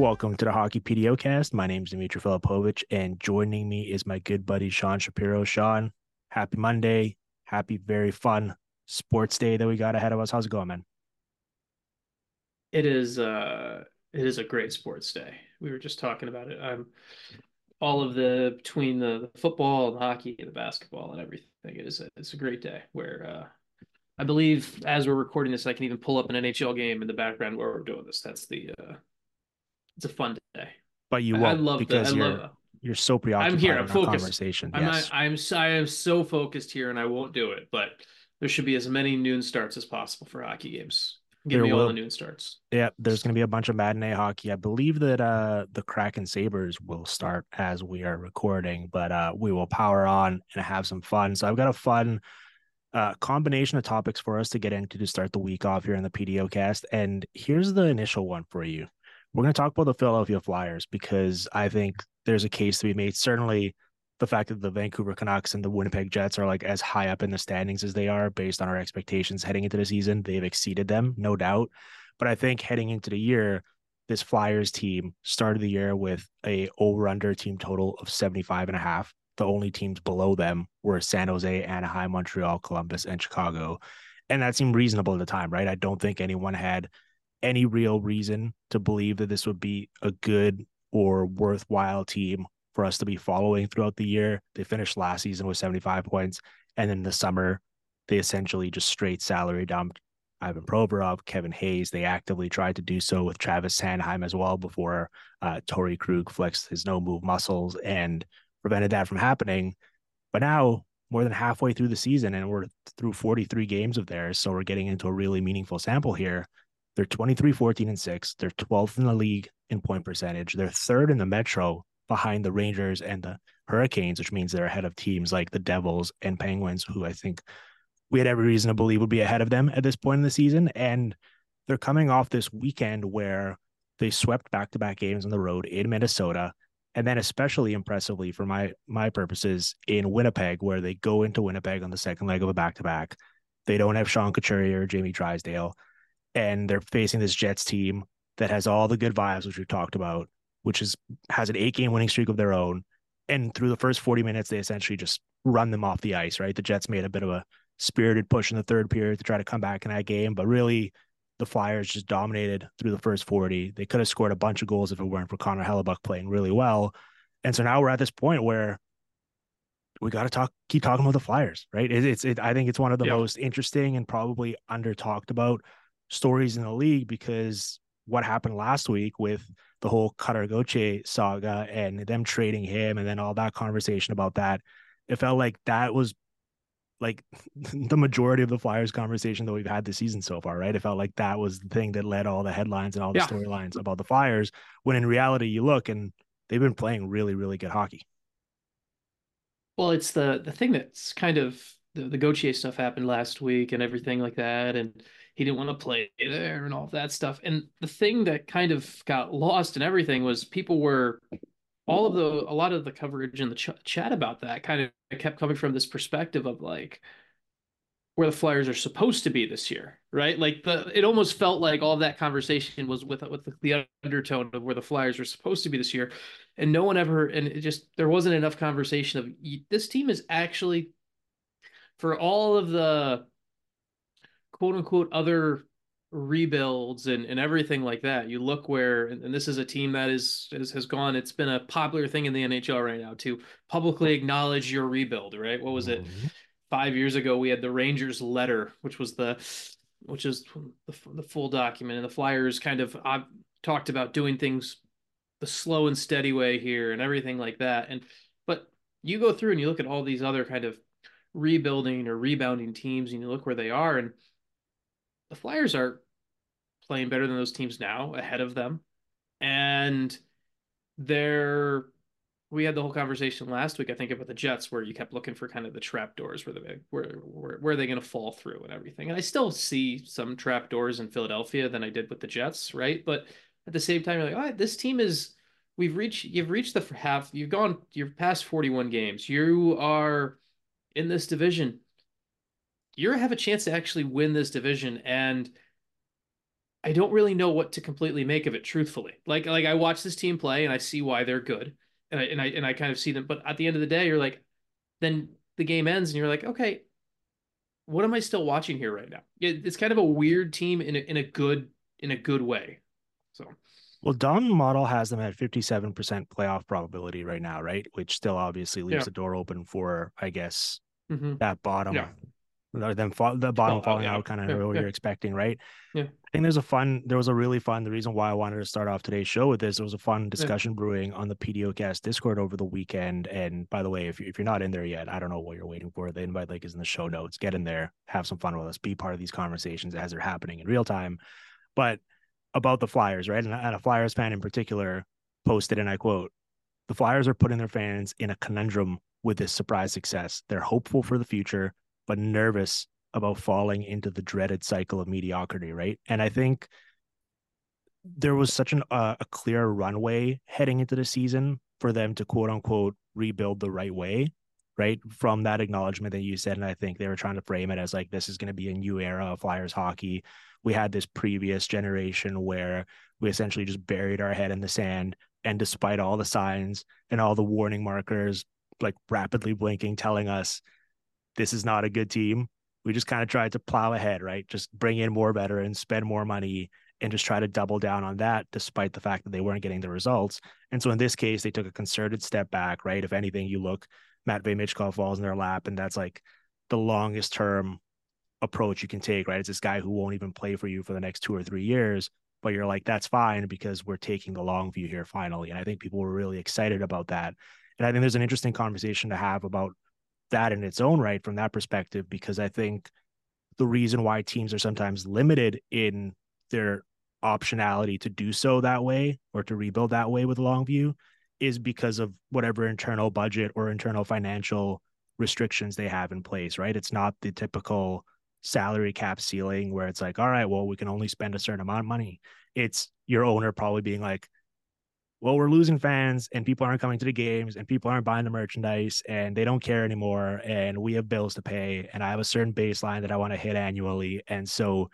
Welcome to the Hockey PDOcast. My name is Dimitri Filipovic, and joining me is my good buddy Sean Shapiro. Sean, happy Monday. Happy, very fun sports day that we got ahead of us. How's it going, man? It is uh it is a great sports day. We were just talking about it. I'm all of the between the, the football and hockey and the basketball and everything. It is a, it's a great day where uh I believe as we're recording this, I can even pull up an NHL game in the background where we're doing this. That's the uh it's a fun day. But you I- I won't love the- because I you're love- you're so preoccupied I'm here. I'm focused. conversation. I'm yes. not, I'm so, I am so focused here and I won't do it, but there should be as many noon starts as possible for hockey games. Give There me all the noon starts. Yeah, there's going to be a bunch of matinee hockey. I believe that uh the Kraken Sabres will start as we are recording, but uh we will power on and have some fun. So I've got a fun uh combination of topics for us to get into to start the week off here in the PDO cast. And here's the initial one for you. We're going to talk about the Philadelphia Flyers because I think there's a case to be made. Certainly the fact that the Vancouver Canucks and the Winnipeg Jets are like as high up in the standings as they are based on our expectations heading into the season, they've exceeded them, no doubt. But I think heading into the year, this Flyers team started the year with a over under team total of 75 and a half. The only teams below them were San Jose, Anaheim, Montreal, Columbus, and Chicago. And that seemed reasonable at the time, right? I don't think anyone had any real reason to believe that this would be a good or worthwhile team for us to be following throughout the year. They finished last season with 75 points. And then the summer, they essentially just straight salary dumped Ivan Provorov, Kevin Hayes. They actively tried to do so with Travis Sanheim as well before uh, Torey Krug flexed his no move muscles and prevented that from happening. But now, more than halfway through the season, and we're through 43 games of theirs. So we're getting into a really meaningful sample here. They're 23, 14, and 6. They're 12th in the league in point percentage. They're third in the Metro behind the Rangers and the Hurricanes, which means they're ahead of teams like the Devils and Penguins, who I think we had every reason to believe would be ahead of them at this point in the season. And they're coming off this weekend where they swept back to back games on the road in Minnesota. And then especially impressively for my my purposes in Winnipeg, where they go into Winnipeg on the second leg of a back to back. They don't have Sean Couturier or Jamie Drysdale. And they're facing this Jets team that has all the good vibes, which we've talked about, which is has an eight game winning streak of their own. And through the first 40 minutes, they essentially just run them off the ice, right? The Jets made a bit of a spirited push in the third period to try to come back in that game, but really the Flyers just dominated through the first 40. They could have scored a bunch of goals if it weren't for Connor Hellebuyck playing really well. And so now we're at this point where we got to talk, keep talking about the Flyers, right? It, it's, it, I think it's one of the Yeah. most interesting and probably under talked about stories in the league because what happened last week with the whole Cutter Gauthier saga and them trading him and then all that conversation about that, it felt like that was like the majority of the Flyers conversation that we've had this season so far, right? It felt like that was the thing that led all the headlines and all the Yeah. storylines about the Flyers. When in reality, you look and they've been playing really, really good hockey. Well, it's the the thing that's kind of the, the Gauthier stuff happened last week and everything like that, and he didn't want to play there and all that stuff. And the thing that kind of got lost and everything was people were all of the a lot of the coverage in the ch- chat about that kind of kept coming from this perspective of like where the Flyers are supposed to be this year, right? Like the it almost felt like all that conversation was with with the, the undertone of where the Flyers are supposed to be this year, and no one ever and it just there wasn't enough conversation of this team is actually for all of the quote unquote other rebuilds and, and everything like that. You look where, and, and this is a team that is, is has gone. It's been a popular thing in the NHL right now to publicly acknowledge your rebuild. Right? What was it? Mhm. Five years ago, we had the Rangers letter, which was the, which is the, the full document, and the Flyers kind of uh, talked about doing things the slow and steady way here and everything like that. And but you go through and you look at all these other kind of rebuilding or rebounding teams, and you look where they are, and the Flyers are playing better than those teams now, ahead of them, and they're. We had the whole conversation last week, I think, about the Jets, where you kept looking for kind of the trap doors, where the where where, where are they going to fall through and everything. And I still see some trap doors in Philadelphia than I did with the Jets, right? But at the same time, you're like, all right, this team is we've reached you've reached the half you've gone you're past 41 games you are in this division you have a chance to actually win this division and I don't really know what to completely make of it truthfully. Like like I watch this team play and I see why they're good. And I and I and I kind of see them but at the end of the day you're like then the game ends and you're like okay what am I still watching here right now? It's kind of a weird team in a, in a good in a good way. So well, Dom model has them at 57% playoff probability right now, right? Which still obviously leaves Yeah. the door open for, I guess, mhm. that bottom, Yeah. Or them fall, the bottom oh, out, falling yeah. out, kind of Yeah, what yeah. you're expecting, right? Yeah. I think there's a fun, there was a really fun, the reason why I wanted to start off today's show with this, there was a fun discussion brewing on the PDOcast Discord over the weekend. And by the way, if, you, if you're not in there yet, I don't know what you're waiting for. The invite link is in the show notes. Get in there, have some fun with us, be part of these conversations as they're happening in real time. But about the Flyers, right? And, and a Flyers fan in particular posted, and I quote, the Flyers are putting their fans in a conundrum with this surprise success. They're hopeful for the future, but nervous about falling into the dreaded cycle of mediocrity, right? And I think there was such an, uh, a clear runway heading into the season for them to quote unquote rebuild the right way, right? From that acknowledgement that you said. And I think they were trying to frame it as like, this is going to be a new era of Flyers hockey. We had this previous generation where we essentially just buried our head in the sand. And despite all the signs and all the warning markers, like rapidly blinking, telling us this is not a good team, we just kind of tried to plow ahead, right? Just bring in more veterans, spend more money, and just try to double down on that, despite the fact that they weren't getting the results. And so in this case, they took a concerted step back, right? If anything, you look, Matvey Michkov falls in their lap, and that's like the longest term approach you can take, right? It's this guy who won't even play for you for the next two or three years, but you're like, that's fine because we're taking the long view here finally. And I think people were really excited about that. And I think there's an interesting conversation to have about that in its own right from that perspective, because I think the reason why teams are sometimes limited in their optionality to do so that way or to rebuild that way with Longview is because of whatever internal budget or internal financial restrictions they have in place, right? It's not the typical salary cap ceiling where it's like, all right, well, we can only spend a certain amount of money. It's your owner probably being like, well, we're losing fans and people aren't coming to the games and people aren't buying the merchandise and they don't care anymore. And we have bills to pay. And I have a certain baseline that I want to hit annually. And so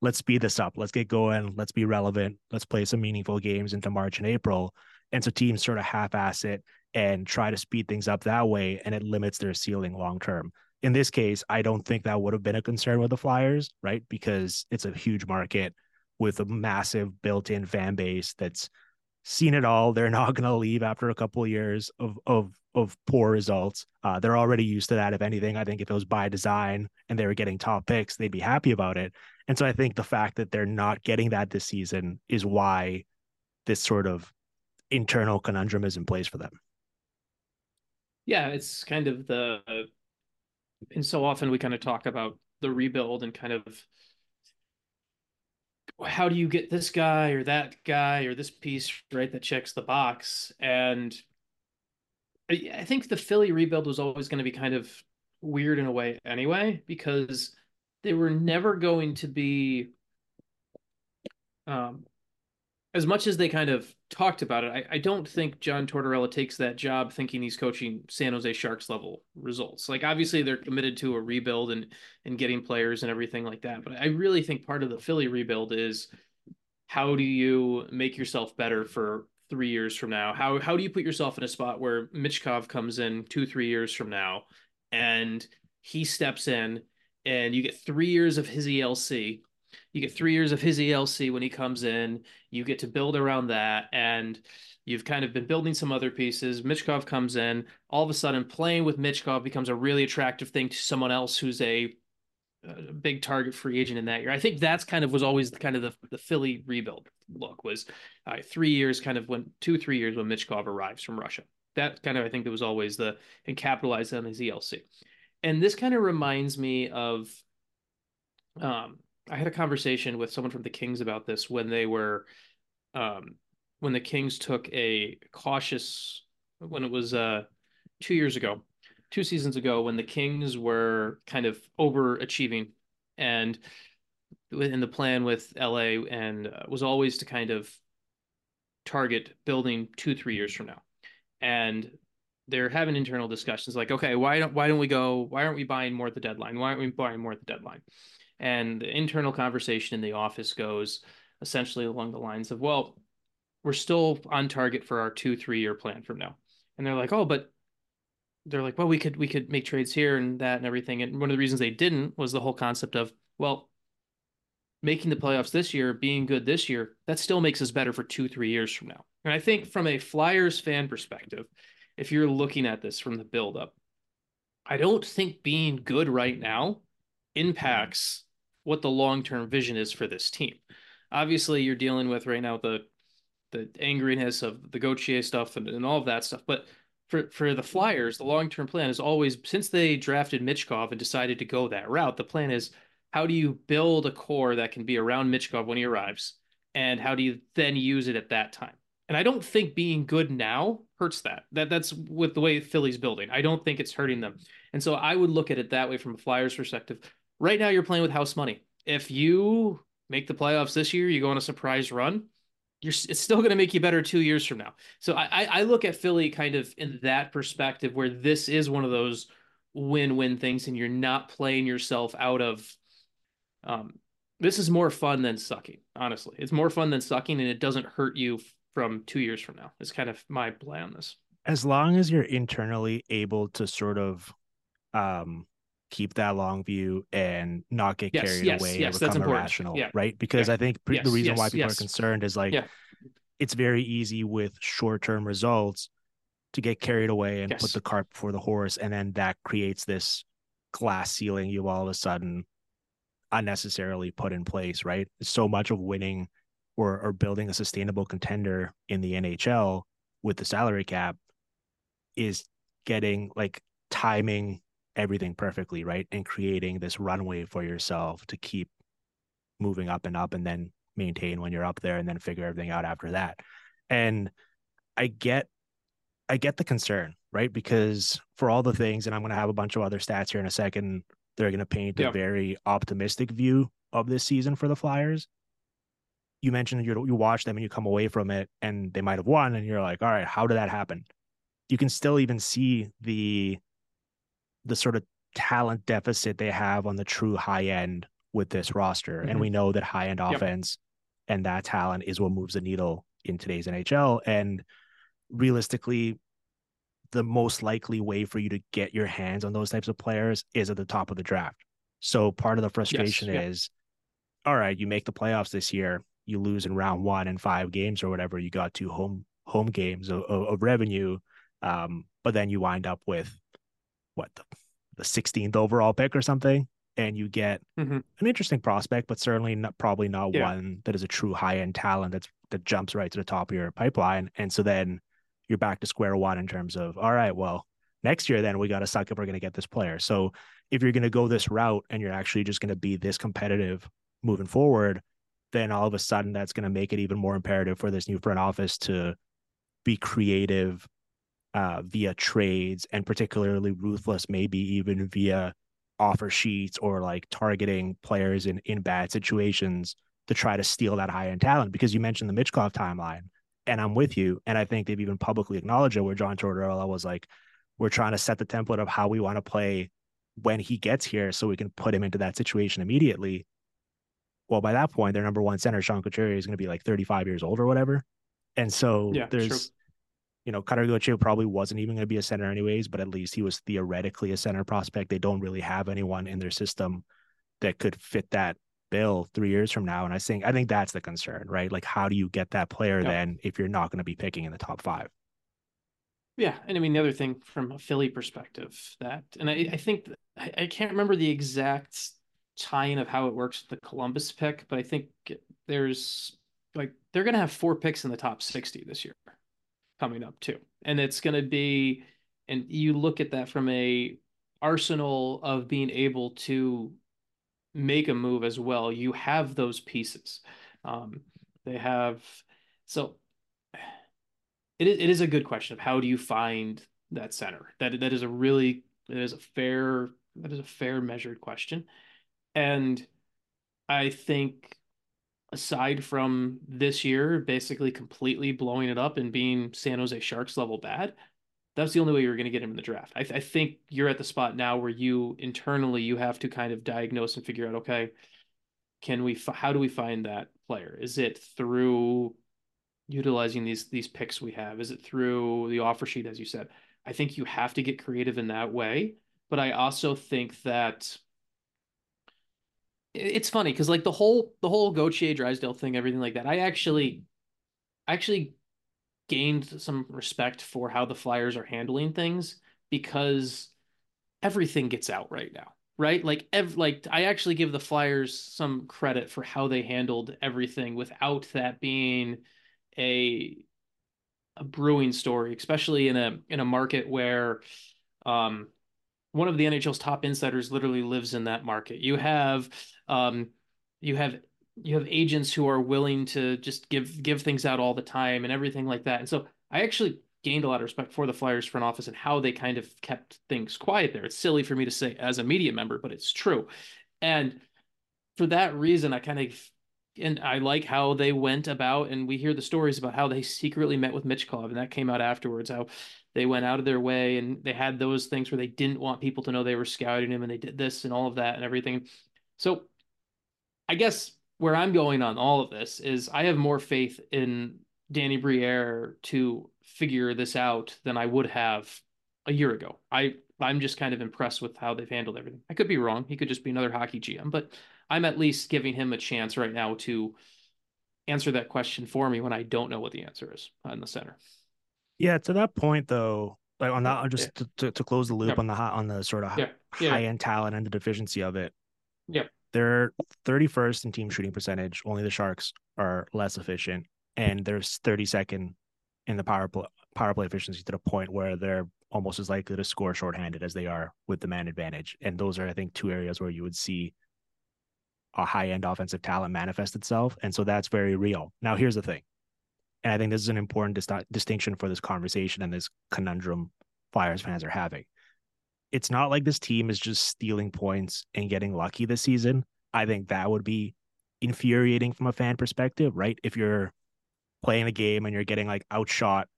let's speed this up. Let's get going. Let's be relevant. Let's play some meaningful games into March and April. And so teams sort of half ass it and try to speed things up that way. And it limits their ceiling long term. In this case, I don't think that would have been a concern with the Flyers, right? Because it's a huge market with a massive built in fan base that's seen it all. They're not going to leave after a couple of years of of of poor results. Uh, they're already used to that. If anything, I think if it was by design and they were getting top picks, they'd be happy about it. And so I think the fact that they're not getting that this season is why this sort of internal conundrum is in place for them. Yeah, it's kind of the and so often we kind of talk about the rebuild and kind of how do you get this guy or that guy or this piece right that checks the box? And I think the Philly rebuild was always going to be kind of weird in a way anyway because they were never going to be um as much as they kind of talked about it, I, I don't think John Tortorella takes that job thinking he's coaching San Jose Sharks level results. Like obviously they're committed to a rebuild and and getting players and everything like that. But I really think part of the Philly rebuild is how do you make yourself better for three years from now? How how do you put yourself in a spot where Michkov comes in two, three years from now and he steps in and you get three years of his ELC you get three years of his ELC when he comes in. You get to build around that, and you've kind of been building some other pieces. Michkov comes in. All of a sudden, playing with Michkov becomes a really attractive thing to someone else who's a, a big target free agent in that year. I think that's kind of was always the kind of the, the Philly rebuild look was uh, three years, kind of when two three years when Michkov arrives from Russia. That kind of I think that was always the and capitalized on his ELC. And this kind of reminds me of um I had a conversation with someone from the Kings about this when they were, um, when the Kings took a cautious, when it was uh, two years ago, two seasons ago, when the Kings were kind of overachieving, and in the plan with LA, and uh, was always to kind of target building two, three years from now, and they're having internal discussions like, okay, why don't why don't we go? Why aren't we buying more at the deadline? Why aren't we buying more at the deadline? And the internal conversation in the office goes essentially along the lines of, well, we're still on target for our two, three year plan from now. And they're like, oh, but they're like, well, we could we could make trades here and that and everything. And one of the reasons they didn't was the whole concept of, well, making the playoffs this year, being good this year, that still makes us better for two, three years from now. And I think from a Flyers fan perspective, if you're looking at this from the buildup, I don't think being good right now impacts what the long term vision is for this team. Obviously, you're dealing with right now the the angriness of the Gauthier stuff and, and all of that stuff. But for for the Flyers, the long term plan is always since they drafted Michkov and decided to go that route, the plan is how do you build a core that can be around Michkov when he arrives, and how do you then use it at that time? And I don't think being good now hurts that. That that's with the way Philly's building. I don't think it's hurting them. And so I would look at it that way from a Flyers perspective. Right now, you're playing with house money. If you make the playoffs this year, you go on a surprise run. You're it's still going to make you better two years from now. So I I look at Philly kind of in that perspective where this is one of those win-win things, and you're not playing yourself out of. Um, this is more fun than sucking. Honestly, it's more fun than sucking, and it doesn't hurt you from two years from now. It's kind of my play on this. As long as you're internally able to sort of um keep that long view and not get yes, carried yes, away yes, and become irrational, yeah. right? Because yeah. I think the reason why people are concerned is like it's very easy with short-term results to get carried away and put the cart before the horse, and then that creates this glass ceiling you all of a sudden unnecessarily put in place, right? So much of winning or, or building a sustainable contender in the NHL with the salary cap is getting like timing everything perfectly, right? And creating this runway for yourself to keep moving up and up and then maintain when you're up there and then figure everything out after that. And I get I get the concern, right? Because for all the things, and I'm going to have a bunch of other stats here in a second, they're going to paint a very optimistic view of this season for the Flyers you mentioned you you watch them and you come away from it and they might have won and you're like all right how did that happen you can still even see the the sort of talent deficit they have on the true high end with this roster mm-hmm. and we know that high end offense yep. and that talent is what moves the needle in today's NHL and realistically the most likely way for you to get your hands on those types of players is at the top of the draft so part of the frustration yes, is all right you make the playoffs this year you lose in round one in five games or whatever, you got two home home games of, of revenue. Um, but then you wind up with what the, the 16th overall pick or something, and you get mm-hmm. an interesting prospect, but certainly not probably not yeah. one that is a true high end talent that's that jumps right to the top of your pipeline. And so then you're back to square one in terms of all right, well, next year then we got to suck if we're going to get this player. So if you're going to go this route and you're actually just going to be this competitive moving forward, then all of a sudden that's going to make it even more imperative for this new front office to be creative uh, via trades and particularly ruthless, maybe even via offer sheets or like targeting players in in bad situations to try to steal that high end talent. Because you mentioned the Michkov timeline, and I'm with you. And I think they've even publicly acknowledged it, where John Tortorella was like, "We're trying to set the template of how we want to play." when he gets here so we can put him into that situation immediately well, by that point, their number one center, Sean Couturier, is going to be like 35 years old or whatever. And so yeah, there's, true. You know, Gauthier probably wasn't even going to be a center anyways, but at least he was theoretically a center prospect. They don't really have anyone in their system that could fit that bill three years from now. And I think I think that's the concern, right? Like, how do you get that player yeah. then if you're not going to be picking in the top five? Yeah, and I mean the other thing from a Philly perspective that, and I, I think I, I can't remember the exact tie-in of how it works with the Columbus pick, but I think there's like they're going to have four picks in the top 60 this year coming up too. And it's going to be and you look at that from a arsenal of being able to make a move as well. You have those pieces. Um, they have so it is, it is a good question of how do you find that center? That that is a really that is a fair that is a fair measured question. And I think aside from this year basically completely blowing it up and being San Jose Sharks level bad, that's the only way you're going to get him in the draft. I, th- I think you're at the spot now where you internally you have to kind of diagnose and figure out, okay, can we f- how do we find that player? Is it through utilizing these these picks we have? Is it through the offer sheet, as you said? I think you have to get creative in that way, but I also think that it's funny because like the whole the whole Gauthier Drysdale thing, everything like that. I actually, I actually gained some respect for how the Flyers are handling things because everything gets out right now, right? Like, ev- like I actually give the Flyers some credit for how they handled everything without that being a a brewing story, especially in a in a market where um one of the NHL's top insiders literally lives in that market. You have um you have you have agents who are willing to just give give things out all the time and everything like that. And so I actually gained a lot of respect for the Flyers front office and how they kind of kept things quiet there. It's silly for me to say as a media member, but it's true. And for that reason, I kind of and I like how they went about and we hear the stories about how they secretly met with Michkov and that came out afterwards how they went out of their way and they had those things where they didn't want people to know they were scouting him and they did this and all of that and everything. So I guess where I'm going on all of this is I have more faith in Danny Briere to figure this out than I would have a year ago. I I'm just kind of impressed with how they've handled everything. I could be wrong. He could just be another hockey GM, but I'm at least giving him a chance right now to answer that question for me when I don't know what the answer is in the center. Yeah, to that point though, like on that, just yeah. to, to, close the loop yeah. on the on the sort of yeah. high end talent and the deficiency of it. Yeah. They're 31st in team shooting percentage. Only the Sharks are less efficient, and they're 32nd in the power play power play efficiency to the point where they're almost as likely to score shorthanded as they are with the man advantage. And those are, I think, two areas where you would see a high end offensive talent manifest itself. And so that's very real. Now, here's the thing. And I think this is an important dis- distinction for this conversation and this conundrum Flyers fans are having it's not like this team is just stealing points and getting lucky this season. I think that would be infuriating from a fan perspective, right? If you're playing a game and you're getting like outshot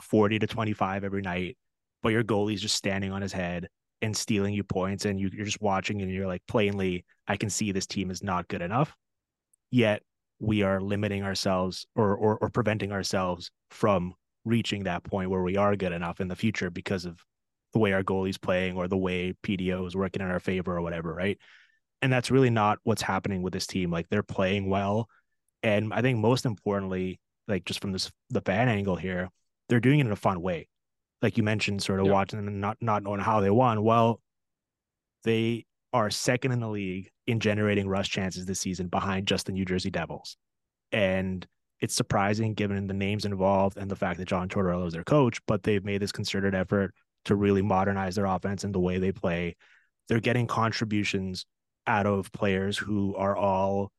40 to 25 every night, but your goalie's just standing on his head and stealing you points and you, you're just watching and you're like plainly, I can see this team is not good enough. Yet we are limiting ourselves or, or, or preventing ourselves from reaching that point where we are good enough in the future because of the way our goalie's playing or the way PDO is working in our favor or whatever, right? And that's really not what's happening with this team. Like they're playing well. And I think most importantly, like just from this the fan angle here, they're doing it in a fun way. Like you mentioned, sort of watching them and not not knowing how they won. Well, they are second in the league in generating rush chances this season behind just the New Jersey Devils. And it's surprising given the names involved and the fact that John Tortorella is their coach, but they've made this concerted effort to really modernize their offense and the way they play. They're getting contributions out of players who are all,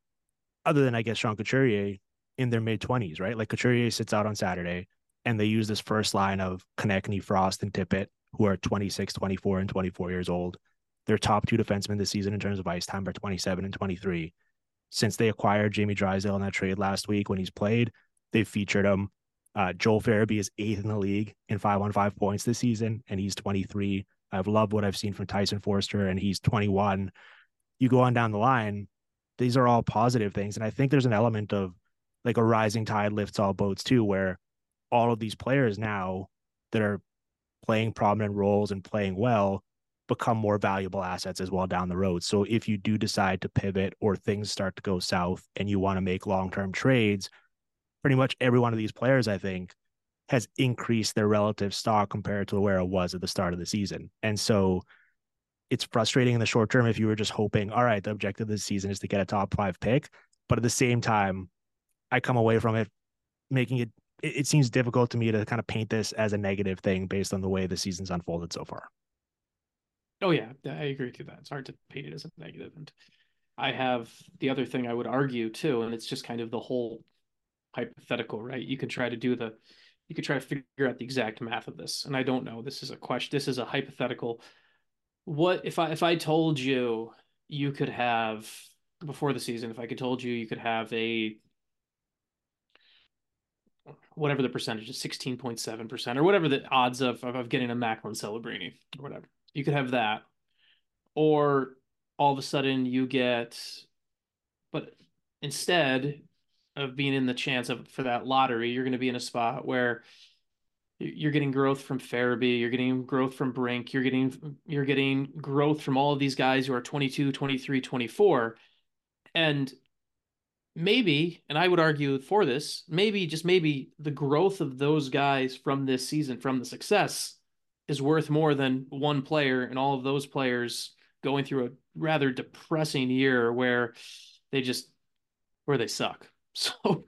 other than I guess Sean Couturier, in their mid 20s, right? Like Couturier sits out on Saturday and they use this first line of Konecny, Frost, and Tippett, who are 26, 24, and 24 years old. Their top two defensemen this season in terms of ice time are 27 and 23. Since they acquired Jamie Drysdale in that trade last week when he's played, they've featured him uh, Joel Farabee is eighth in the league in five on five points this season, and he's 23. I've loved what I've seen from Tyson Foerster, and he's 21. You go on down the line, these are all positive things. And I think there's an element of like a rising tide lifts all boats too, where all of these players now that are playing prominent roles and playing well become more valuable assets as well down the road. So if you do decide to pivot or things start to go south and you want to make long term trades, pretty much every one of these players, I think, has increased their relative stock compared to where it was at the start of the season. And so it's frustrating in the short term if you were just hoping, all right, the objective of this season is to get a top five pick. But at the same time, I come away from it making it, it, it seems difficult to me to kind of paint this as a negative thing based on the way the season's unfolded so far. Oh yeah, I agree with that. It's hard to paint it as a negative. And I have the other thing I would argue too, and it's just kind of the whole hypothetical, right? You could try to do the you could try to figure out the exact math of this. And I don't know. This is a question. This is a hypothetical. What if I if I told you you could have before the season, if I could told you you could have a whatever the percentage is, 16.7% or whatever the odds of, of, of getting a Macklin Celebrini or whatever. You could have that. Or all of a sudden you get, but instead of being in the chance of for that lottery, you're going to be in a spot where you're getting growth from Farabee, you're getting growth from Brink, you're getting you're getting growth from all of these guys who are 22, 23, 24. And maybe, and I would argue for this, maybe just maybe the growth of those guys from this season, from the success, is worth more than one player and all of those players going through a rather depressing year where they just where they suck. So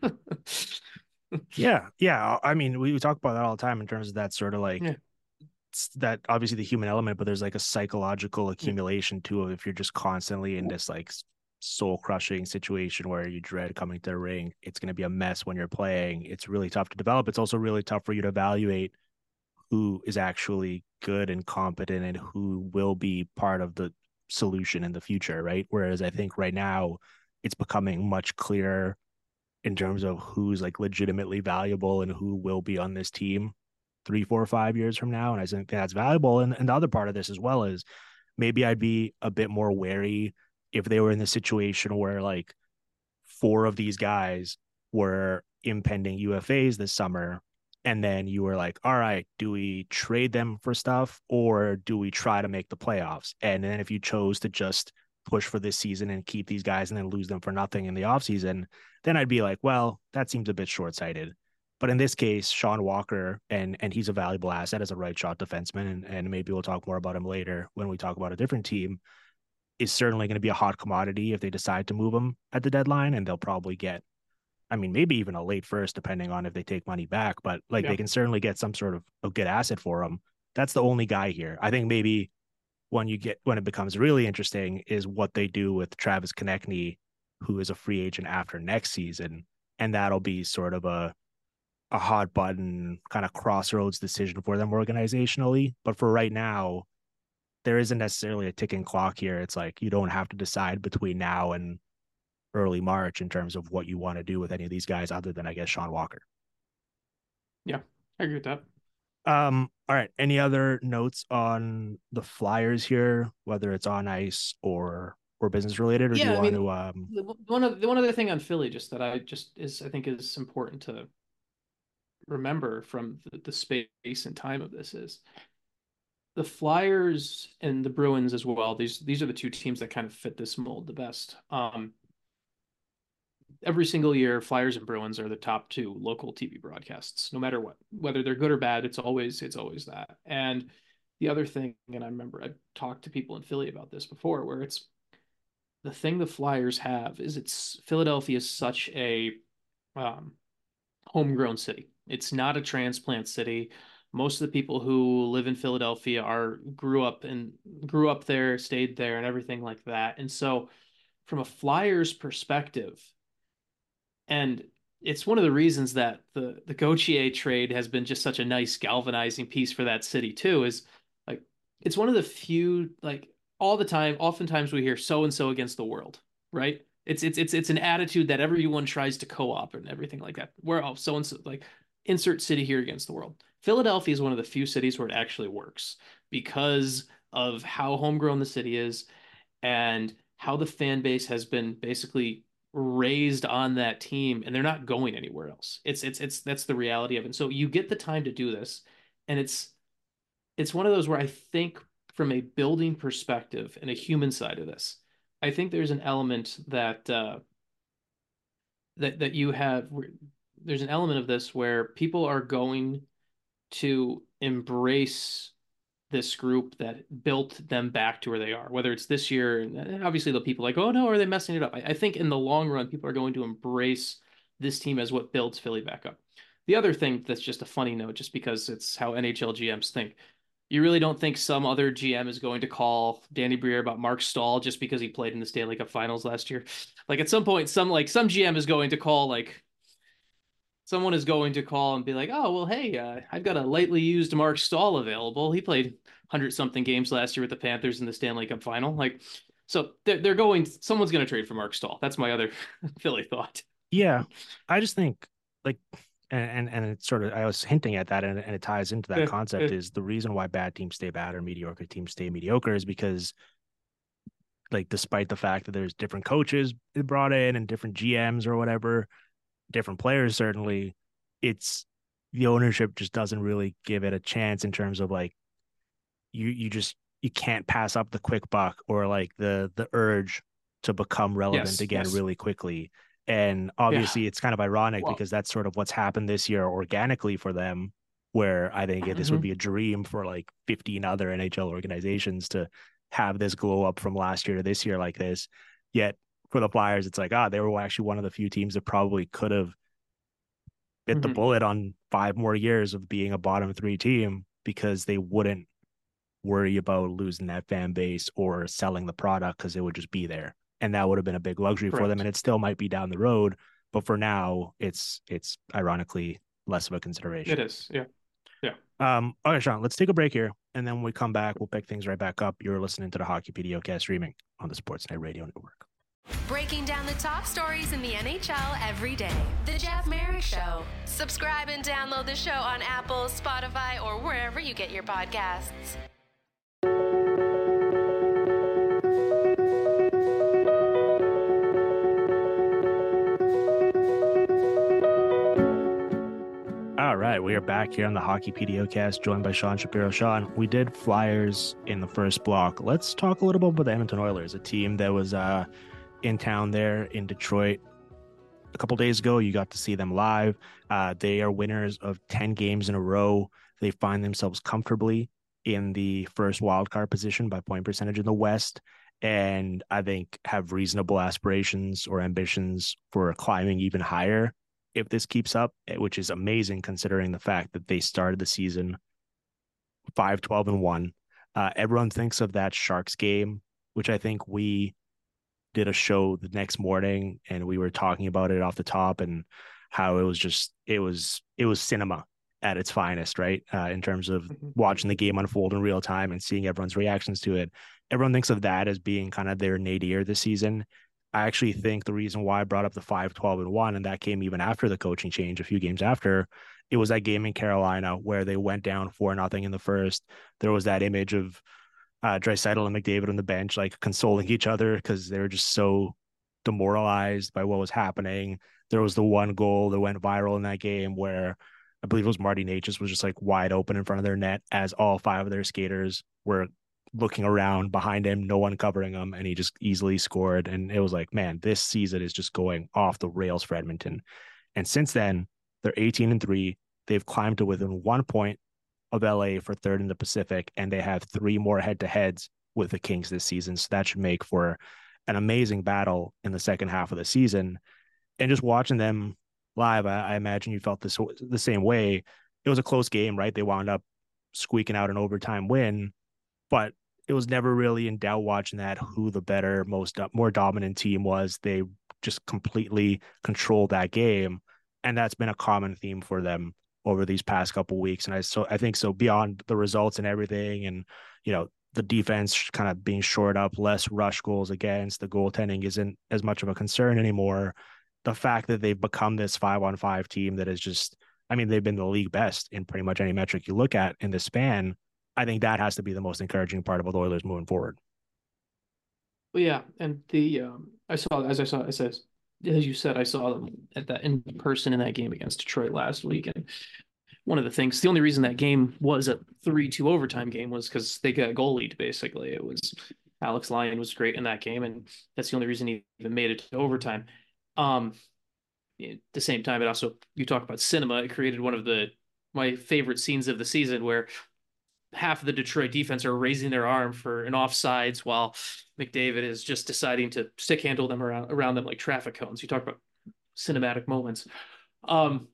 yeah, yeah. I mean, we, we talk about that all the time in terms of that sort of like Yeah. that obviously the human element, but there's like a psychological accumulation too of if you're just constantly in this like soul crushing situation where you dread coming to the ring, it's going to be a mess when you're playing. It's really tough to develop. It's also really tough for you to evaluate who is actually good and competent and who will be part of the solution in the future, right? Whereas I think right now it's becoming much clearer in terms of who's like legitimately valuable and who will be on this team three, four, five years from now. And I think that's valuable. And, and the other part of this as well is maybe I'd be a bit more wary if they were in the situation where like four of these guys were impending UFAs this summer. And then you were like, all right, do we trade them for stuff or do we try to make the playoffs? And then if you chose to just push for this season and keep these guys and then lose them for nothing in the offseason, then I'd be like, well, that seems a bit short sighted. But in this case, Sean Walker, and and he's a valuable asset as a right shot defenseman, and, and maybe we'll talk more about him later when we talk about a different team, is certainly going to be a hot commodity if they decide to move him at the deadline, and they'll probably get, I mean, maybe even a late first, depending on if they take money back, but like Yeah. they can certainly get some sort of a good asset for him. That's the only guy here. I think maybe when you get when it becomes really interesting is what they do with Travis Konecny, who is a free agent after next season, and that'll be sort of a a hot button kind of crossroads decision for them organizationally. But for right now, there isn't necessarily a ticking clock here. It's like you don't have to decide between now and early March in terms of what you want to do with any of these guys, other than I guess Sean Walker. Yeah, I agree with that. Um, all right. Any other notes on the Flyers here, whether it's on ice or or business related, or do you I want mean, to um The one of the one other thing on Philly, just that I just is I think is important to remember from the, the space and time of this is the Flyers and the Bruins as well. These these are the two teams that kind of fit this mold the best. Um, every single year, Flyers and Bruins are the top two local TV broadcasts, no matter what, whether they're good or bad. It's always it's always that. And the other thing, and I remember I talked to people in Philly about this before, where it's the thing the Flyers have is it's Philadelphia is such a um, homegrown city. It's not a transplant city. Most of the people who live in Philadelphia are grew up and grew up there, stayed there, and everything like that. And so, from a Flyers perspective, and it's one of the reasons that the the Gauthier trade has been just such a nice galvanizing piece for that city too. Is like it's one of the few like all the time. Oftentimes we hear so and so against the world, right? It's it's it's it's an attitude that everyone tries to co-op and everything like that. Where oh so and so like insert city here against the world. Philadelphia is one of the few cities where it actually works because of how homegrown the city is and how the fan base has been basically raised on that team and they're not going anywhere else. It's it's it's that's the reality of it. And so you get the time to do this and it's it's one of those where I think from a building perspective and a human side of this, I think there's an element that uh that that you have there's an element of this where people are going to embrace this group that built them back to where they are, whether it's this year. And obviously, the people like, oh no, are they messing it up? I, I think in the long run, people are going to embrace this team as what builds Philly back up. The other thing that's just a funny note, just because it's how NHL GMs think. You really don't think some other GM is going to call Danny Briere about Marc Staal just because he played in the Stanley Cup Finals last year? Like at some point, some like some GM is going to call like someone is going to call and be like, "Oh, well, hey, uh, I've got a lightly used Marc Staal available. He played hundred something games last year with the Panthers in the Stanley Cup Final." Like, so they're they're going. Someone's going to trade for Marc Staal. That's my other Philly thought. yeah. I just think like and and, and it's sort of I was hinting at that, and, and it ties into that concept is the reason why bad teams stay bad or mediocre teams stay mediocre is because like despite the fact that there's different coaches brought in and different GMs or whatever, different players certainly, it's the ownership just doesn't really give it a chance in terms of like you you just you can't pass up the quick buck or like the the urge to become relevant Yes, again yes. really quickly. And obviously it's kind of ironic Well- because that's sort of what's happened this year organically for them, where I think this would Mhm. be a dream for like 15 other NHL organizations to have this glow up from last year to this year like this. Yet for the Flyers, it's like, ah, they were actually one of the few teams that probably could have bit the Mhm. bullet on five more years of being a bottom three team because they wouldn't worry about losing that fan base or selling the product because it would just be there. And that would have been a big luxury for them. And it still might be down the road. But for now, it's it's ironically less of a consideration. It is. Yeah. Yeah. Um, okay, Sean, let's take a break here. And then when we come back, we'll pick things right back up. You're listening to the Hockey PDOcast streaming on the Sportsnet Radio Network. Breaking down the top stories in the NHL every day. The Jeff Marek Show. Subscribe and download the show on Apple, Spotify, or wherever you get your podcasts. All right, we are back here on the Hockey PDOcast, joined by Sean Shapiro. Sean, we did Flyers in the first block. Let's talk a little bit about the Edmonton Oilers, a team that was uh, in town there in Detroit a couple days ago. You got to see them live. Uh, they are winners of 10 games in a row. They find themselves comfortably in the first wild card position by point percentage in the West. And I think have reasonable aspirations or ambitions for climbing even higher if this keeps up, eh, which is amazing considering the fact that they started the season 5 12 and 1. Uh, everyone thinks of that Sharks game, which I think we did a show the next morning and we were talking about it off the top and how it was just it was it was cinema at its finest, right? Uh, in terms of Mhm. watching the game unfold in real time and seeing everyone's reactions to it. Everyone thinks of that as being kind of their nadir this season. I actually think the reason why I brought up the 5 12 and 1, and that came even after the coaching change, a few games after, it was that game in Carolina where they went down 4 nothing in the first. There was that image of uh, Draisaitl and McDavid on the bench, like consoling each other because they were just so demoralized by what was happening. There was the one goal that went viral in that game where I believe it was Marty Necas was just like wide open in front of their net as all five of their skaters were looking around behind him, no one covering him, and he just easily scored. And it was like, man, this season is just going off the rails for Edmonton. And since then, they're 18 and three. They've climbed to within one point of LA for third in the Pacific, and they have three more head to heads with the Kings this season. So that should make for an amazing battle in the second half of the season. And just watching them live, I, I imagine you felt this the same way. It was a close game, right? They wound up squeaking out an overtime win, but it was never really in doubt watching that who the better, most more dominant team was. They just completely controlled that game, and that's been a common theme for them over these past couple weeks. And I so I think so beyond the results and everything, and you know the defense kind of being shored up, less rush goals against the goaltending isn't as much of a concern anymore. The fact that they've become this five on five team that is just, I mean, they've been the league best in pretty much any metric you look at in the span. I think that has to be the most encouraging part about the Oilers moving forward. Well, yeah, and the um, I saw as I saw I said as you said I saw them at that in person in that game against Detroit last week, and one of the things, the only reason that game was a three-two overtime game was because they got goalied. Basically, it was Alex Lyon was great in that game, and that's the only reason he even made it to overtime. Um, at the same time, it also you talk about cinema. It created one of the my favorite scenes of the season where half of the Detroit defense are raising their arm for an offsides while McDavid is just deciding to stick handle them around around them like traffic cones. You talk about cinematic moments. Um,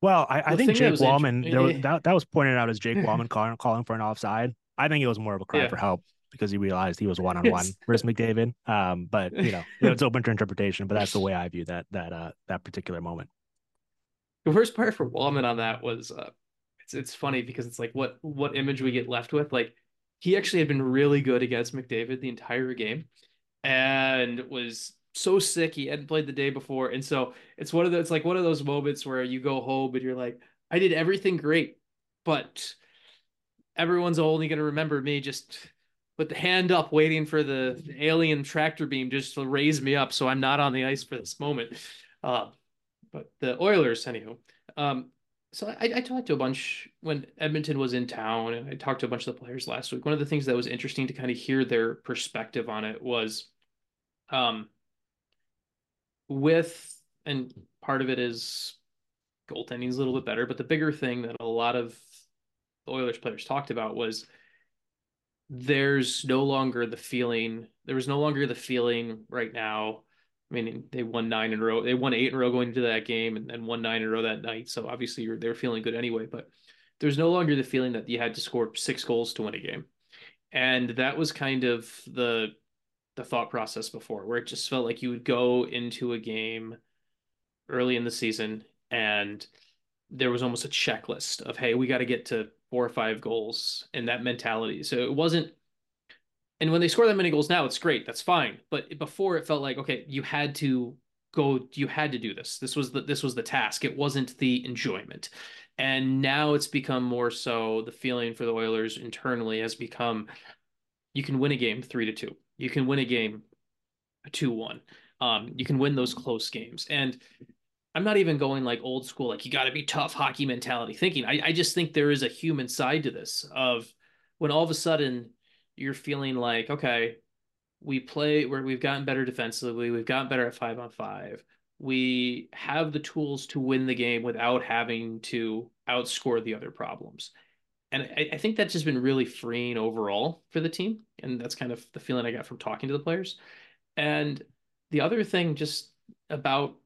Well, I, I think Jake Walman int- there was, that that was pointed out as Jake Walman calling calling for an offside. I think it was more of a cry Yeah. for help because he realized he was one on one versus McDavid. Um, but you know, it's open to interpretation. But that's the way I view that that uh that particular moment. the worst part for Walman on that was uh, it's it's funny because it's like what what image we get left with. Like he actually had been really good against McDavid the entire game, and was so sick he hadn't played the day before, and so it's one of the it's like one of those moments where you go home and you're like, I did everything great, but everyone's only going to remember me just with the hand up waiting for the alien tractor beam just to raise me up so I'm not on the ice for this moment. Uh, but the Oilers, anywho. Um, so I, I, talked to a bunch when Edmonton was in town, and I talked to a bunch of the players last week. One of the things that was interesting to kind of hear their perspective on it was, um, with and part of it is goaltending is a little bit better, but the bigger thing that a lot of the Oilers players talked about was there's no longer the feeling. There was no longer the feeling right now I mean, they won nine in a row. They won eight in a row going into that game, and then won nine in a row that night. So obviously, you're they're feeling good anyway. But there's no longer the feeling that you had to score six goals to win a game, and that was kind of the the thought process before, where it just felt like you would go into a game early in the season, and there was almost a checklist of, hey, we got to get to four or five goals, and that mentality. So it wasn't and when they score that many goals now, it's great. That's fine. But before it felt like, okay, you had to go, you had to do this. This was the this was the task. It wasn't the enjoyment. And now it's become more so the feeling for the Oilers internally has become you can win a game three to two. You can win a game two one. Um, you can win those close games. And I'm not even going like old school, like you got to be tough hockey mentality thinking. I, I just think there is a human side to this of when all of a sudden you're feeling like, okay, we play where we've gotten better defensively, we've gotten better at five on five. We have the tools to win the game without having to outscore the other problems. And I, I think that's just been really freeing overall for the team. And that's kind of the feeling I got from talking to the players. And the other thing just about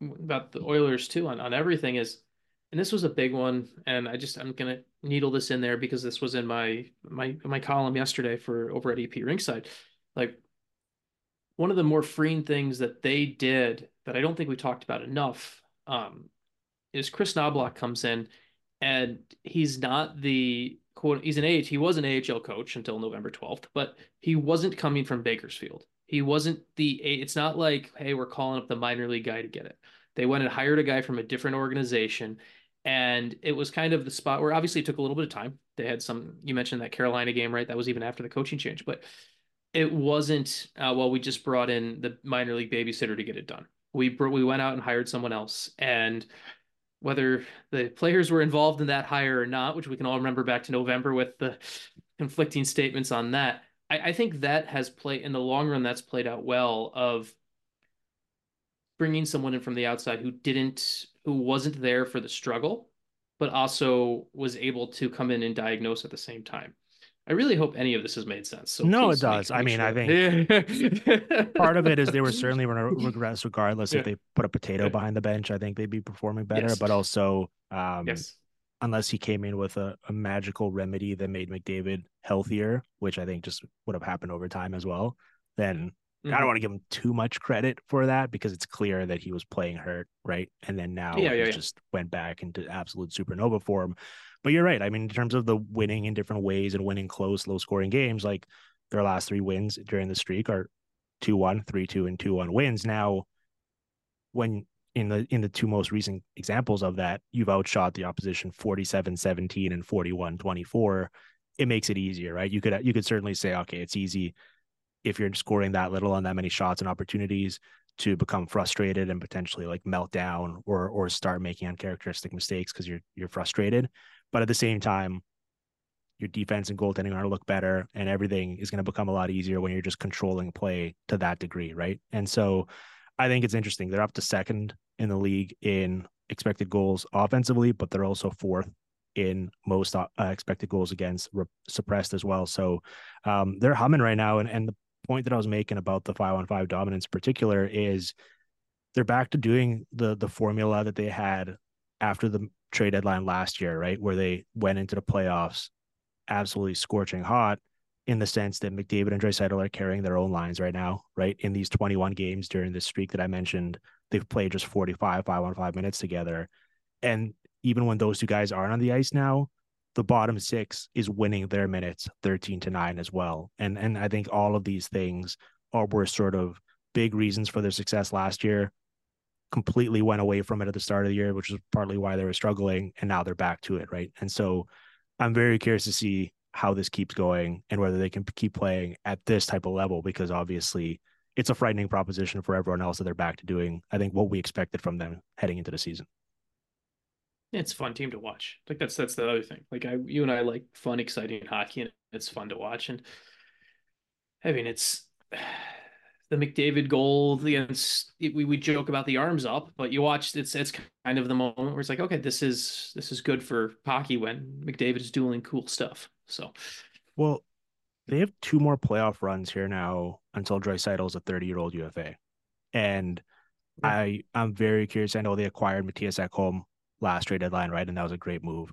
about the Oilers too on, on everything is and this was a big one and i just i'm gonna needle this in there because this was in my my my column yesterday for over at ep Rinkside. like one of the more freeing things that they did that i don't think we talked about enough um, is chris knoblauch comes in and he's not the quote he's an age he was an ahl coach until november 12th but he wasn't coming from bakersfield. He wasn't the it's not like hey we're calling up the minor league guy to get it. They went and hired a guy from a different organization and it was kind of the spot where obviously it took a little bit of time. They had some. You mentioned that Carolina game, right? That was even after the coaching change, but it wasn't. Uh, well, we just brought in the minor league babysitter to get it done. We we went out and hired someone else, and whether the players were involved in that hire or not, which we can all remember back to November with the conflicting statements on that. I, I think that has played in the long run. That's played out well. Of bringing someone in from the outside who didn't who wasn't there for the struggle but also was able to come in and diagnose at the same time i really hope any of this has made sense so no it does make, i mean sure. i think part of it is they were certainly going to regress regardless yeah. if they put a potato yeah. behind the bench i think they'd be performing better yes. but also um yes unless he came in with a, a magical remedy that made mcdavid healthier which i think just would have happened over time as well then Mm-hmm. I don't want to give him too much credit for that because it's clear that he was playing hurt, right? And then now yeah, yeah, yeah. just went back into absolute supernova form. But you're right. I mean, in terms of the winning in different ways and winning close, low scoring games, like their last three wins during the streak are 2 1, 3 2, and 2 1 wins. Now, when in the in the two most recent examples of that, you've outshot the opposition 47 17 and 41 24. It makes it easier, right? You could you could certainly say, okay, it's easy if you're scoring that little on that many shots and opportunities to become frustrated and potentially like melt down or or start making uncharacteristic mistakes because you're you're frustrated. But at the same time, your defense and goaltending are going to look better and everything is going to become a lot easier when you're just controlling play to that degree, right? And so I think it's interesting. They're up to second in the league in expected goals offensively, but they're also fourth in most uh, expected goals against re- suppressed as well. So um, they're humming right now. And, and the point that I was making about the five on five dominance in particular is they're back to doing the the formula that they had after the trade deadline last year, right? Where they went into the playoffs absolutely scorching hot in the sense that McDavid and Draisaitl are carrying their own lines right now, right? In these 21 games during this streak that I mentioned, they've played just 45 five on five minutes together. And even when those two guys aren't on the ice now, the bottom six is winning their minutes 13 to 9 as well and and i think all of these things are were sort of big reasons for their success last year completely went away from it at the start of the year, which is partly why they were struggling. And now they're back to it. Right. And so I'm very curious to see how this keeps going and whether they can keep playing at this type of level, because obviously it's a frightening proposition for everyone else that they're back to doing, I think, what we expected from them heading into the season. It's a fun team to watch. Like that's that's the other thing. Like I, you and I like fun, exciting hockey, and it's fun to watch. And I mean, it's the McDavid goal against we, we joke about the arms up, but you watch it's it's kind of the moment where it's like, okay, this is this is good for hockey when McDavid is doing cool stuff. So well, they have two more playoff runs here now until Draisaitl is a 30 year old UFA. And. I I'm very curious. I know they acquired Mattias Ekholm last trade deadline, right? And that was a great move.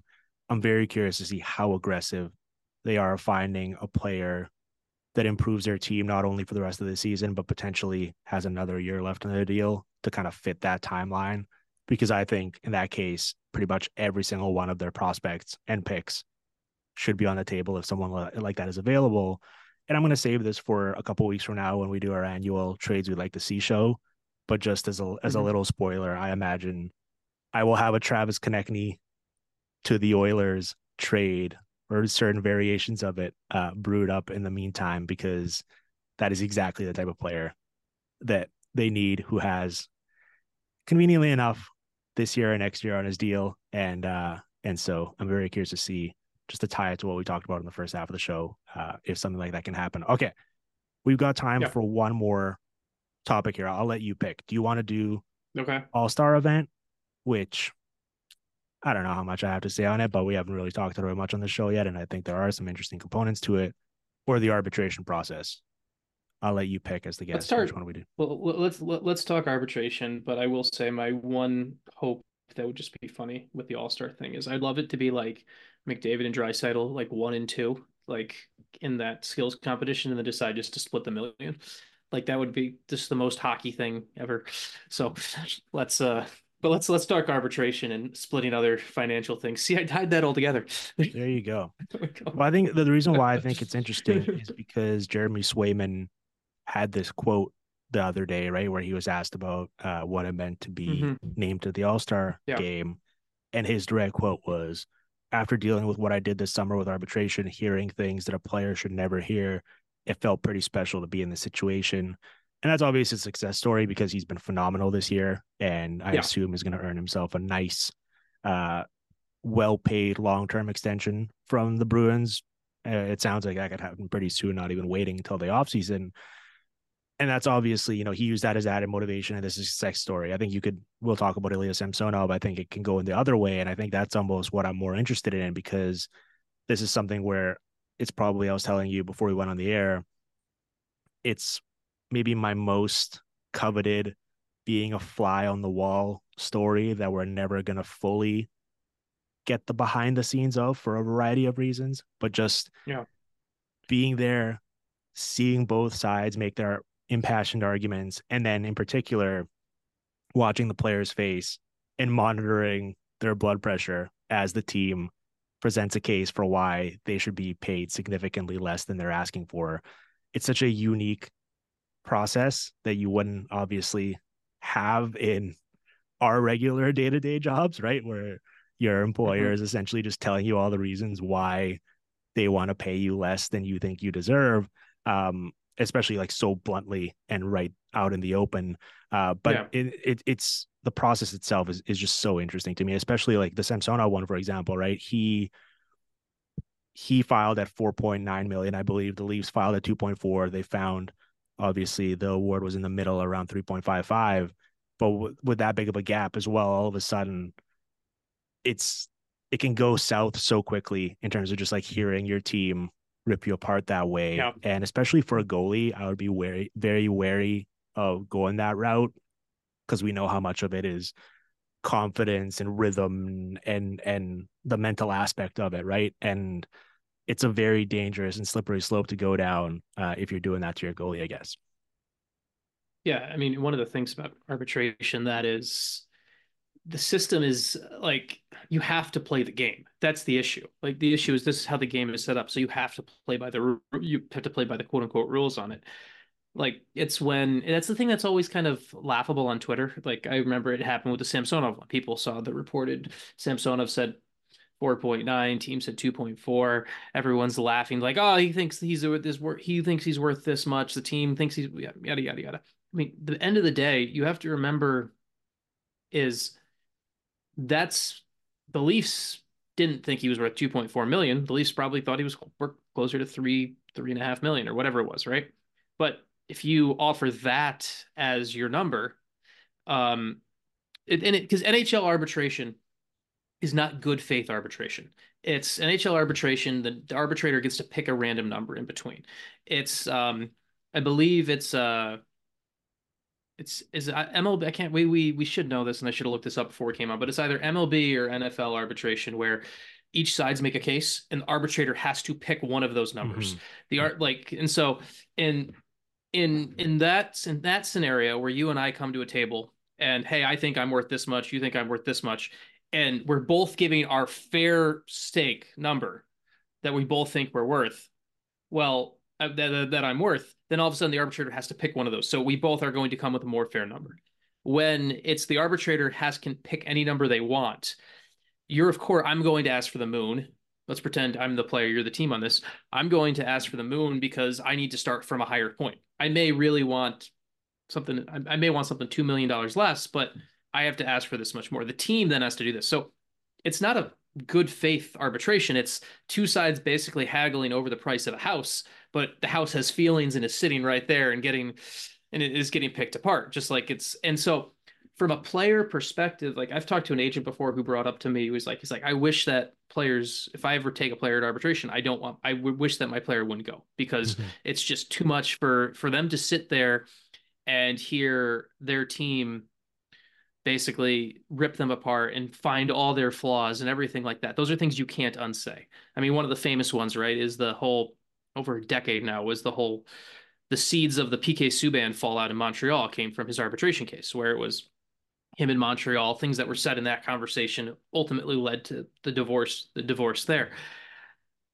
I'm very curious to see how aggressive they are finding a player that improves their team not only for the rest of the season, but potentially has another year left in their deal to kind of fit that timeline. Because I think in that case, pretty much every single one of their prospects and picks should be on the table if someone like that is available. And I'm going to save this for a couple weeks from now when we do our annual trades we'd like to see show. But just as a as mm-hmm. a little spoiler, I imagine I will have a Travis Konecny to the Oilers trade or certain variations of it uh, brewed up in the meantime because that is exactly the type of player that they need who has conveniently enough this year and next year on his deal. And uh and so i'm very curious to see just to tie it to what we talked about in the first half of the show uh if something like that can happen. Okay. We've got time yeah. for one more topic here. I'll let you pick. Do you want to do okay. All-star event which I don't know how much I have to say on it, but we haven't really talked about it much on the show yet. And I think there are some interesting components to it or the arbitration process. I'll let you pick as the guest. Let's start, which one we do. Well, let's let's talk arbitration. But I will say my one hope that would just be funny with the All Star thing is I'd love it to be like McDavid and Draisaitl, like one and two, like in that skills competition, and then decide just to split the million. Like that would be just the most hockey thing ever. So let's uh but let's let's talk arbitration and splitting other financial things. See, I tied that all together. There you go. well, I think the, the reason why I think it's interesting is because Jeremy Swayman had this quote the other day, right, where he was asked about uh, what it meant to be mm-hmm. named to the All Star yeah. game, and his direct quote was, "After dealing with what I did this summer with arbitration, hearing things that a player should never hear, it felt pretty special to be in the situation." And that's obviously a success story because he's been phenomenal this year, and I yeah. assume is going to earn himself a nice, uh, well-paid long-term extension from the Bruins. Uh, it sounds like that could happen pretty soon, not even waiting until the offseason. And that's obviously, you know, he used that as added motivation, and this is a success story. I think you could, we'll talk about Ilya Samsonov. I think it can go in the other way, and I think that's almost what I'm more interested in because this is something where it's probably I was telling you before we went on the air. It's maybe my most coveted being a fly on the wall story that we're never going to fully get the behind the scenes of for a variety of reasons but just yeah. being there seeing both sides make their impassioned arguments and then in particular watching the players face and monitoring their blood pressure as the team presents a case for why they should be paid significantly less than they're asking for. It's such a unique process that you wouldn't obviously have in our regular day-to-day jobs right? Where your employer mm-hmm. is essentially just telling you all the reasons why they want to pay you less than you think you deserve um, especially like so bluntly and right out in the open. Uh, but yeah. it, it, it's the process itself is, is just so interesting to me especially like the samsonov one for example right? He he filed at 4.9 million i believe. The leafs filed at 2.4 they found Obviously, the award was in the middle around 3.55, but w- with that big of a gap as well, all of a sudden, it's it can go south so quickly in terms of just like hearing your team rip you apart that way. Yeah. And especially for a goalie, I would be very, very wary of going that route because we know how much of it is confidence and rhythm and and the mental aspect of it, right? And it's a very dangerous and slippery slope to go down uh, if you're doing that to your goalie, I guess. Yeah, I mean, one of the things about arbitration that is the system is like you have to play the game. That's the issue. Like the issue is this is how the game is set up. So you have to play by the you have to play by the quote unquote rules on it. like it's when that's the thing that's always kind of laughable on Twitter. Like I remember it happened with the Samsonov. People saw the reported Samsonov said 4.9 team said 2.4 everyone's laughing like oh he thinks he's worth this worth he thinks he's worth this much. The team thinks he's yada yada yada. I mean the end of the day you have to remember is that's the leafs didn't think he was worth 2.4 million. The leafs probably thought he was closer to three three and a half million or whatever it was right? But if you offer that as your number um it, and it because nhl arbitration is not good faith arbitration. It's NHL arbitration. The, the, arbitrator gets to pick a random number in between. It's, um, I believe it's, uh, it's is it MLB. I can't. We we we should know this, and I should have looked this up before it came out. But it's either MLB or NFL arbitration where each sides make a case, and the arbitrator has to pick one of those numbers. Mm-hmm. The art like, and so in in in that in that scenario where you and I come to a table and hey, I think I'm worth this much, you think I'm worth this much, and we're both giving our fair stake number that we both think we're worth, well, uh, that, that I'm worth, then all of a sudden the arbitrator has to pick one of those. So we both are going to come with a more fair number. When it's the arbitrator has can pick any number they want, you're of course I'm going to ask for the moon. Let's pretend I'm the player, you're the team on this. I'm going to ask for the moon because I need to start from a higher point. I may really want something. I may want something two million dollars less, but I have to ask for this much more. The team then has to do this. So it's not a good faith arbitration. It's two sides basically haggling over the price of a house, but the house has feelings and is sitting right there and getting and it is getting picked apart. Just like it's and so from a player perspective, like I've talked to an agent before who brought up to me, he was like, he's like, I wish that players, if I ever take a player to arbitration, I don't want, I would wish that my player wouldn't go because mm-hmm. it's just too much for for them to sit there and hear their team basically rip them apart and find all their flaws and everything like that. Those are things you can't unsay. I mean, one of the famous ones, right, is the whole over a decade now was the whole the seeds of the PK Subban fallout in Montreal came from his arbitration case, where it was him in Montreal. Things that were said in that conversation ultimately led to the divorce, the divorce there.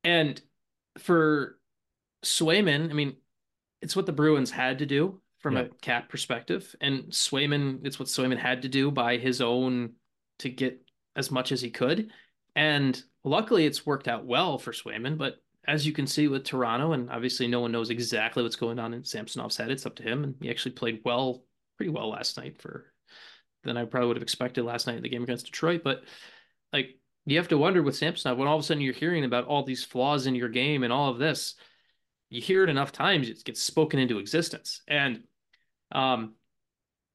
And for Swayman, I mean, it's what the Bruins had to do from a cap perspective. And Swayman, it's what Swayman had to do by his own to get as much as he could. And luckily it's worked out well for Swayman. But as you can see with Toronto, and obviously no one knows exactly what's going on in Samsonov's head. It's up to him. And he actually played well, pretty well last night for than I probably would have expected last night in the game against Detroit. But like you have to wonder with Samsonov when all of a sudden you're hearing about all these flaws in your game and all of this, you hear it enough times, it gets spoken into existence. And um,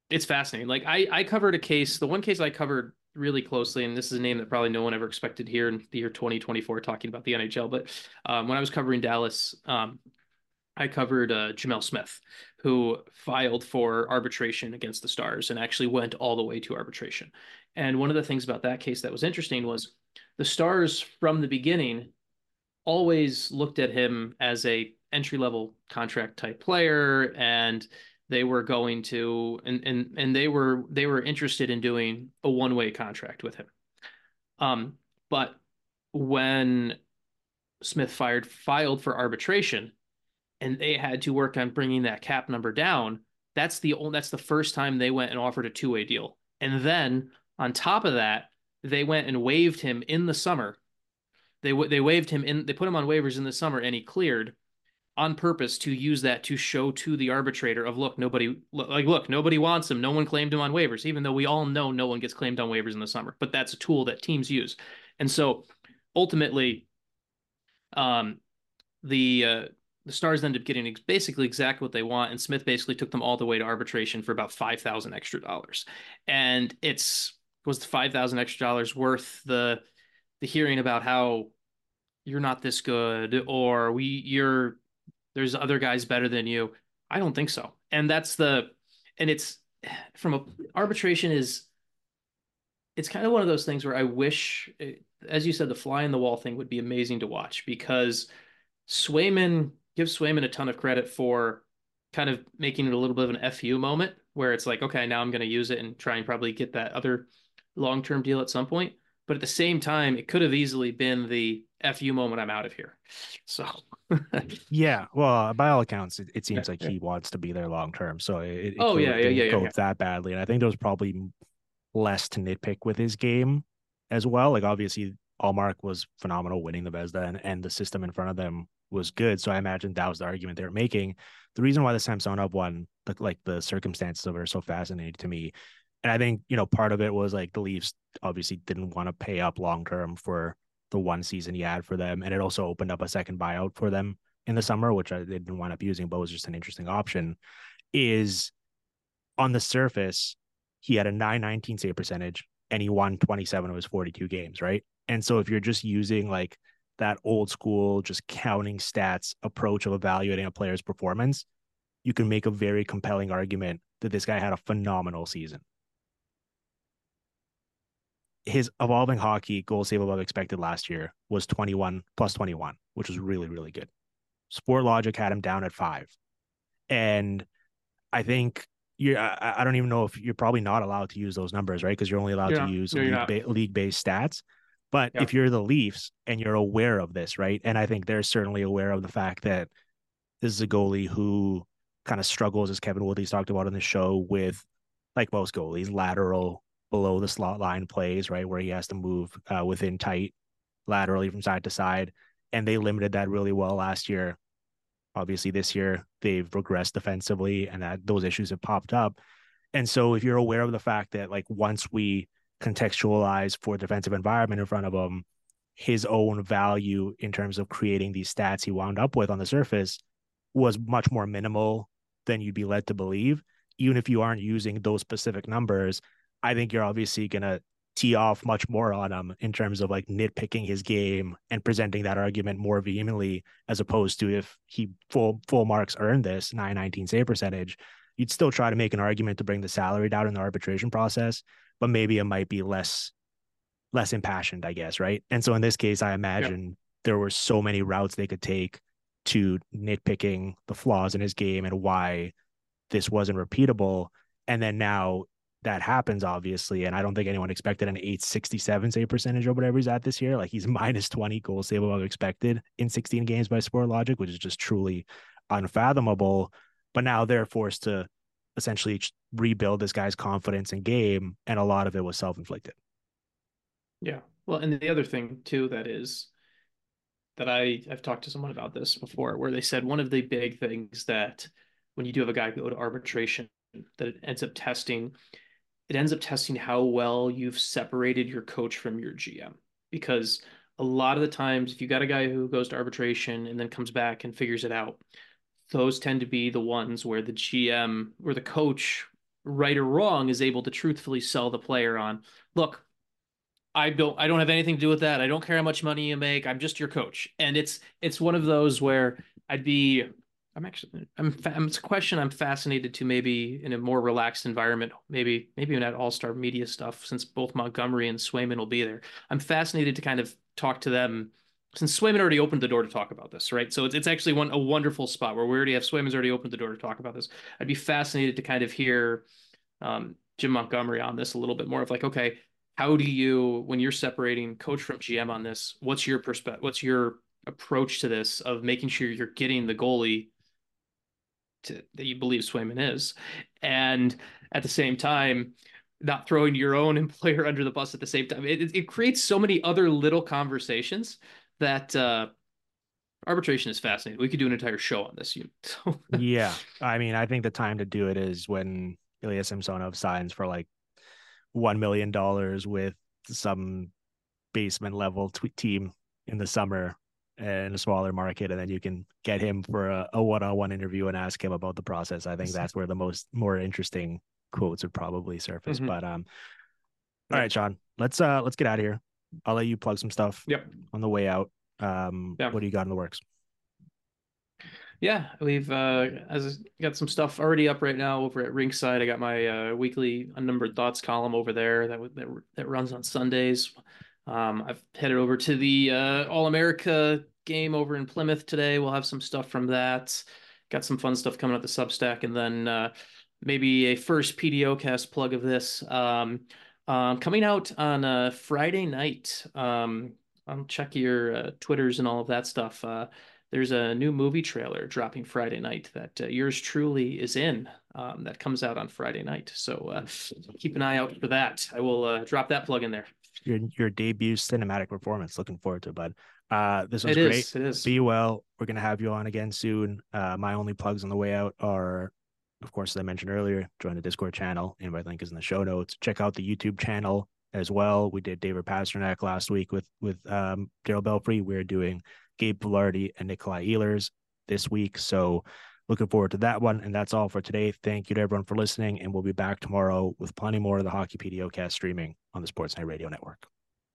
it's fascinating. Like I, I covered a case, the one case I covered really closely, and this is a name that probably no one ever expected here in the year 2024 talking about the NHL. But um, when I was covering Dallas, um, I covered uh, Gemel Smith, who filed for arbitration against the Stars and actually went all the way to arbitration. And one of the things about that case that was interesting was the Stars from the beginning always looked at him as a entry level contract type player and they were going to and and and they were they were interested in doing a one way contract with him. Um, but when Smith fired filed for arbitration, and they had to work on bringing that cap number down. That's the only, that's the first time they went and offered a two way deal, and then on top of that, they went and waived him in the summer. They they waived him in they put him on waivers in the summer, and he cleared on purpose to use that to show to the arbitrator of look nobody like look nobody wants him. No one claimed him on waivers even though we all know no one gets claimed on waivers in the summer but that's a tool that teams use. And so ultimately um the uh the stars ended up getting basically exactly what they want and smith basically took them all the way to arbitration for about 5000 extra dollars. And it's was the 5000 extra dollars worth the the hearing about how you're not this good or we you're there's other guys better than you. I don't think so. And that's the and it's from a arbitration is it's kind of one of those things where I wish eh, as you said the fly in the wall thing would be amazing to watch because Swayman gives Swayman a ton of credit for kind of making it a little bit of an FU moment where it's like, okay, now I'm going to use it and try and probably get that other long term deal at some point. But at the same time, it could have easily been the F you moment, I'm out of here. So yeah, well, by all accounts, it, it seems yeah, like yeah. he wants to be there long term. So it, it oh yeah, yeah, yeah, go yeah, that badly, and I think there was probably less to nitpick with his game as well. Like obviously, Ullmark was phenomenal winning the Vezina, and, and the system in front of them was good. So I imagine that was the argument they were making. The reason why the Samsonov one, like the circumstances of it, are so fascinating to me, and I think you know part of it was like the Leafs obviously didn't want to pay up long term for the one season he had for them, and it also opened up a second buyout for them in the summer, which uh, I didn't wind up using, but was just an interesting option. Is on the surface, he had a 919 save percentage and he won 27 of his 42 games, right? And so if you're just using like that old school, just counting stats approach of evaluating a player's performance, you can make a very compelling argument that this guy had a phenomenal season. His evolving hockey goal save above expected last year was 21 plus 21, which was really, really good. SportLogiq had him down at five. And I think you I, I, don't even know if you're probably not allowed to use those numbers, right? Because you're only allowed to use league, ba- league based stats. But if you're the Leafs and you're aware of this, right? And I think they're certainly aware of the fact that this is a goalie who kind of struggles, as Kevin Woodley's talked about on the show, with like most goalies, lateral below the slot line plays, right? Where he has to move uh, within tight laterally from side to side. And they limited that really well last year. Obviously, this year they've regressed defensively and that those issues have popped up. And so if you're aware of the fact that like once we contextualize for defensive environment in front of him, his own value in terms of creating these stats he wound up with on the surface was much more minimal than you'd be led to believe. Even if you aren't using those specific numbers, I think you're obviously going to tee off much more on him in terms of like nitpicking his game and presenting that argument more vehemently as opposed to if he full full marks earned this 919 save percentage you'd still try to make an argument to bring the salary down in the arbitration process but maybe it might be less less impassioned i guess right and so in this case i imagine yeah. there were so many routes they could take to nitpicking the flaws in his game and why this wasn't repeatable and then now that happens, obviously. And I don't think anyone expected an 867 save percentage or whatever he's at this year. Like he's minus 20 goals save above expected in 16 games by SportLogiq, which is just truly unfathomable. But now they're forced to essentially rebuild this guy's confidence in game. And a lot of it was self inflicted. Yeah. Well, and the other thing too that is that I I've talked to someone about this before, where they said one of the big things that when you do have a guy go to arbitration, that it ends up testing it ends up testing how well you've separated your coach from your GM. Because a lot of the times, if you got a guy who goes to arbitration and then comes back and figures it out, those tend to be the ones where the GM or the coach, right or wrong, is able to truthfully sell the player on. Look, I don't I don't have anything to do with that. I don't care how much money you make. I'm just your coach. And it's it's one of those where I'd be I'm actually I'm, I'm it's a question I'm fascinated to maybe in a more relaxed environment, maybe maybe in that All Star media stuff since both Montgomery and Swayman will be there. I'm fascinated to kind of talk to them since Swayman already opened the door to talk about this, right? So it's it's actually one a wonderful spot where we already have Swayman's already opened the door to talk about this. I'd be fascinated to kind of hear um, Jim Montgomery on this a little bit more of like, okay, how do you when you're separating coach from GM on this? What's your perspective? What's your approach to this of making sure you're getting the goalie to, that you believe Swayman is, and at the same time, not throwing your own employer under the bus at the same time. It, it creates so many other little conversations that uh, arbitration is fascinating. We could do an entire show on this. yeah, I mean, I think the time to do it is when Ilya Samsonov signs for like one million dollars with some basement level t- team in the summer in a smaller market, and then you can get him for a, a one-on-one interview and ask him about the process. I think that's where the most more interesting quotes would probably surface. Mm-hmm. But um, all right, Sean, let's uh let's get out of here. I'll let you plug some stuff. Yep. On the way out, um, yeah. what do you got in the works? Yeah, we've uh, as got some stuff already up right now over at Rinkside. I got my uh, weekly unnumbered thoughts column over there that that, that runs on Sundays. Um, I've headed over to the uh, All America game over in Plymouth today. We'll have some stuff from that. Got some fun stuff coming up the Substack, and then uh, maybe a first PDO cast plug of this um, um, coming out on a Friday night. Um, um, check your uh, Twitters and all of that stuff. Uh, there's a new movie trailer dropping Friday night that uh, yours truly is in. Um, that comes out on Friday night, so uh, keep an eye out for that. I will uh, drop that plug in there. Your your debut cinematic performance. Looking forward to it, bud. Uh, this was It great. is. It is. Be well. We're gonna have you on again soon. Uh, my only plugs on the way out are, of course, as I mentioned earlier, join the Discord channel. Invite link is in the show notes. Check out the YouTube channel as well. We did David Pastrnak last week with with um, Darryl Belfry. We're doing Gabe Vilardi and Nikolai Ehlers this week. So looking forward to that one. And that's all for today. Thank you to everyone for listening. And we'll be back tomorrow with plenty more of the Hockey PDO cast streaming on the Sportsnet Radio Network.